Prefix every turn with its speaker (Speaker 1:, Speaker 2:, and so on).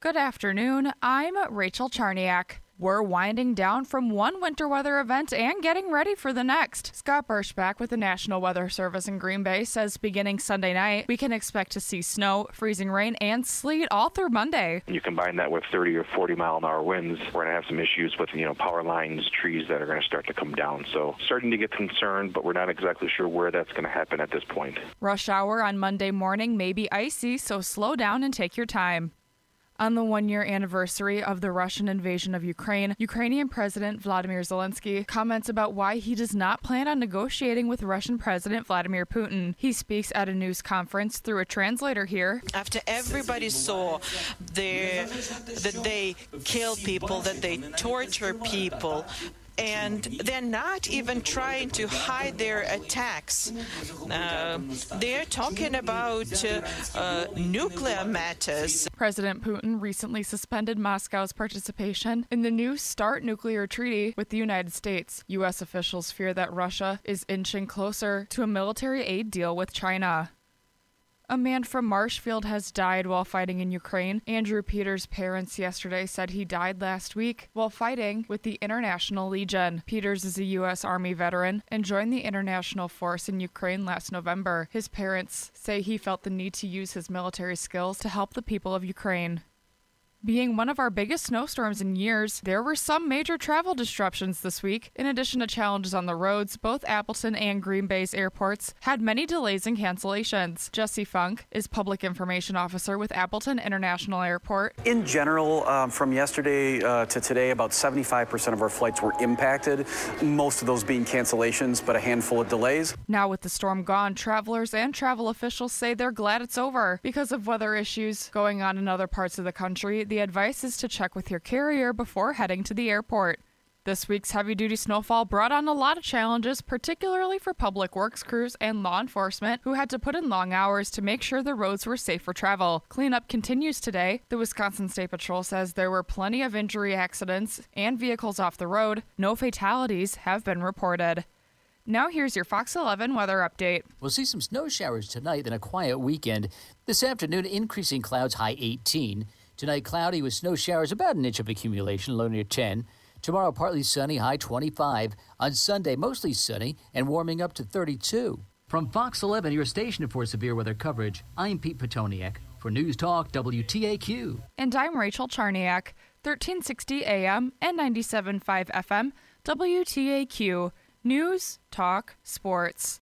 Speaker 1: Good afternoon. I'm Rachel Charniak. We're winding down from one winter weather event and getting ready for the next. Scott Berschback with the National Weather Service in Green Bay says beginning Sunday night, we can expect to see snow, freezing rain, and sleet all through Monday.
Speaker 2: You combine that with 30 or 40 mile an hour winds, we're going to have some issues with, you know, power lines, trees that are going to start to come down. So starting to get concerned, but we're not exactly sure where that's going to happen at this point.
Speaker 1: Rush hour on Monday morning may be icy, so slow down and take your time. On the one year anniversary of the Russian invasion of Ukraine, Ukrainian President Vladimir Zelensky comments about why he does not plan on negotiating with Russian President Vladimir Putin. He speaks at a news conference through a translator here.
Speaker 3: After everybody saw the, that they kill people, that they torture people, and they're not even trying to hide their attacks. Uh, they're talking about uh, uh, nuclear matters.
Speaker 1: President Putin recently suspended Moscow's participation in the new START nuclear treaty with the United States. U.S. officials fear that Russia is inching closer to a military aid deal with China. A man from Marshfield has died while fighting in Ukraine. Andrew Peters' parents yesterday said he died last week while fighting with the International Legion. Peters is a U.S. Army veteran and joined the international force in Ukraine last November. His parents say he felt the need to use his military skills to help the people of Ukraine. Being one of our biggest snowstorms in years, there were some major travel disruptions this week. In addition to challenges on the roads, both Appleton and Green Bay's airports had many delays and cancellations. Jesse Funk is Public Information Officer with Appleton International Airport.
Speaker 4: In general, um, from yesterday uh, to today, about 75% of our flights were impacted, most of those being cancellations, but a handful of delays.
Speaker 1: Now, with the storm gone, travelers and travel officials say they're glad it's over. Because of weather issues going on in other parts of the country, the advice is to check with your carrier before heading to the airport. This week's heavy duty snowfall brought on a lot of challenges, particularly for public works crews and law enforcement who had to put in long hours to make sure the roads were safe for travel. Cleanup continues today. The Wisconsin State Patrol says there were plenty of injury accidents and vehicles off the road. No fatalities have been reported. Now here's your Fox 11 weather update.
Speaker 5: We'll see some snow showers tonight and a quiet weekend. This afternoon, increasing clouds high 18. Tonight, cloudy with snow showers, about an inch of accumulation, low near 10. Tomorrow, partly sunny, high 25. On Sunday, mostly sunny and warming up to 32. From Fox 11, your station for severe weather coverage, I'm Pete Petoniak for News Talk WTAQ.
Speaker 1: And I'm Rachel Charniak, 1360 AM and 97.5 FM, WTAQ. News, Talk, Sports.